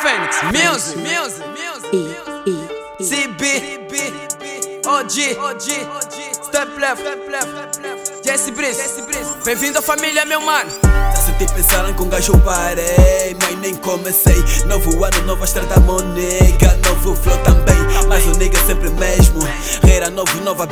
Fênix, music, music, music. CB, OG, Step Left, Jesse Brice. Bem-vindo à família, meu mano. Se te pensaram com gajo parei, mas nem comecei. Novo ano, nova estrada, monega, novo flow também. Mas o nova.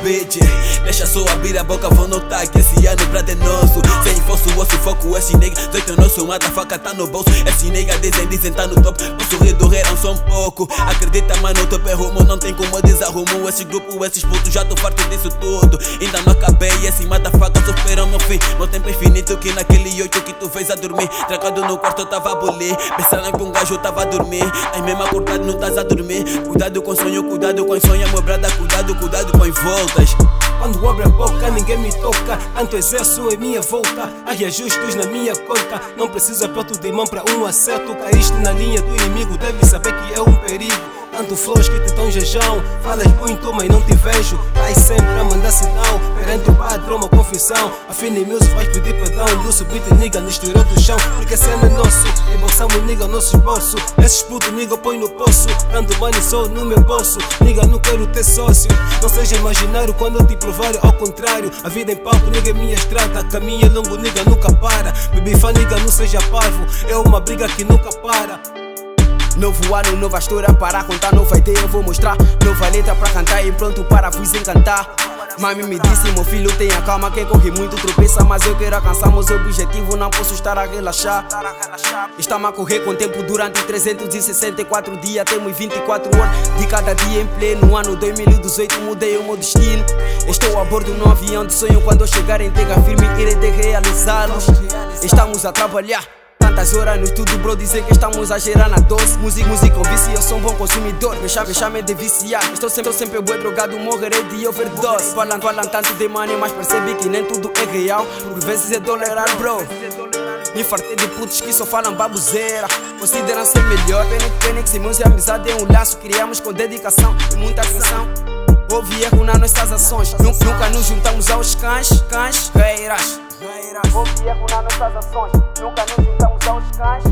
Deixa só abrir a boca, vou notar que esse ano pra é nosso. Sem fosse o osso, foco, esse nigga. Doito nosso, faca tá no bolso. Esse nigga dizem, dizem, tá no top. O sorriso reram só um pouco. Acredita, mano, top é rumo, não tem como desarrumo. Esse grupo, esses putos, já tô farto disso tudo. Ainda não acabei, esse faca esperam no fim. Meu tempo é infinito que naquele oito que tu fez a dormir. Trancado no quarto, eu tava a. Pensaram que um gajo tava a dormir. Aí mesmo acordado, não estás a dormir. Cuidado com sonho, cuidado com sonho, meu brada, cuidado, cuidado com voltas. Quando abre a boca, ninguém me toca. Tanto excesso em minha volta. Há reajustes na minha conta. Não preciso aperto de mão para um acerto. Caíste na linha do inimigo, deve Tanto flows que te dão jejão. Falas muito, mas não te vejo. Vai sempre a mandar sinal. Perante o padrão, uma confissão. A Fini Music vai pedir perdão. Lúcio beat nigga, nos tirou do chão. Porque cena é nosso. Embolsamos nigga, nosso esboço. Esses putos nigga põe no poço. Dando money só no meu bolso. Nigga, não quero ter sócio. Não seja imaginário quando eu te provar ao contrário A vida em palco, nigga, é minha estrada. Caminho é longo, nigga, nunca para. Baby fã, nigga, não seja parvo. É uma briga que nunca para Novo ano, nova história para contar, nova ideia eu vou mostrar. Nova letra para cantar e pronto para vos encantar. Mami me disse, meu filho, tenha calma, quem corre muito tropeça, mas eu quero alcançar meus objetivos, não posso estar a relaxar. Estamos a correr com tempo durante 364 dias, temos 24 horas de cada dia em pleno. Ano 2018 mudei o meu destino. Estou a bordo num avião de sonho, quando eu chegar em terra firme irei de realizá-los. Estamos a trabalhar. Tantas horas no estudo, bro, dizer que estamos a gerar na dose. Música, música, com vício, eu sou um bom consumidor. Me chame, chame de viciar. Estou sempre, sempre boi drogado, morrerei de overdose. Falam, falam tanto de money, mas percebi que nem tudo é real. Por vezes é dólar, bro. Me fartei de putos que só falam babuzeira Consideram ser melhor. Pênis, Fênix, irmãos e amizade é um laço. Criamos com dedicação e muita atenção. Houve erro nas nossas ações. Nunca nos juntamos aos cães, cães, reiras Houve erro nas nossas ações. Nunca nos juntamos aos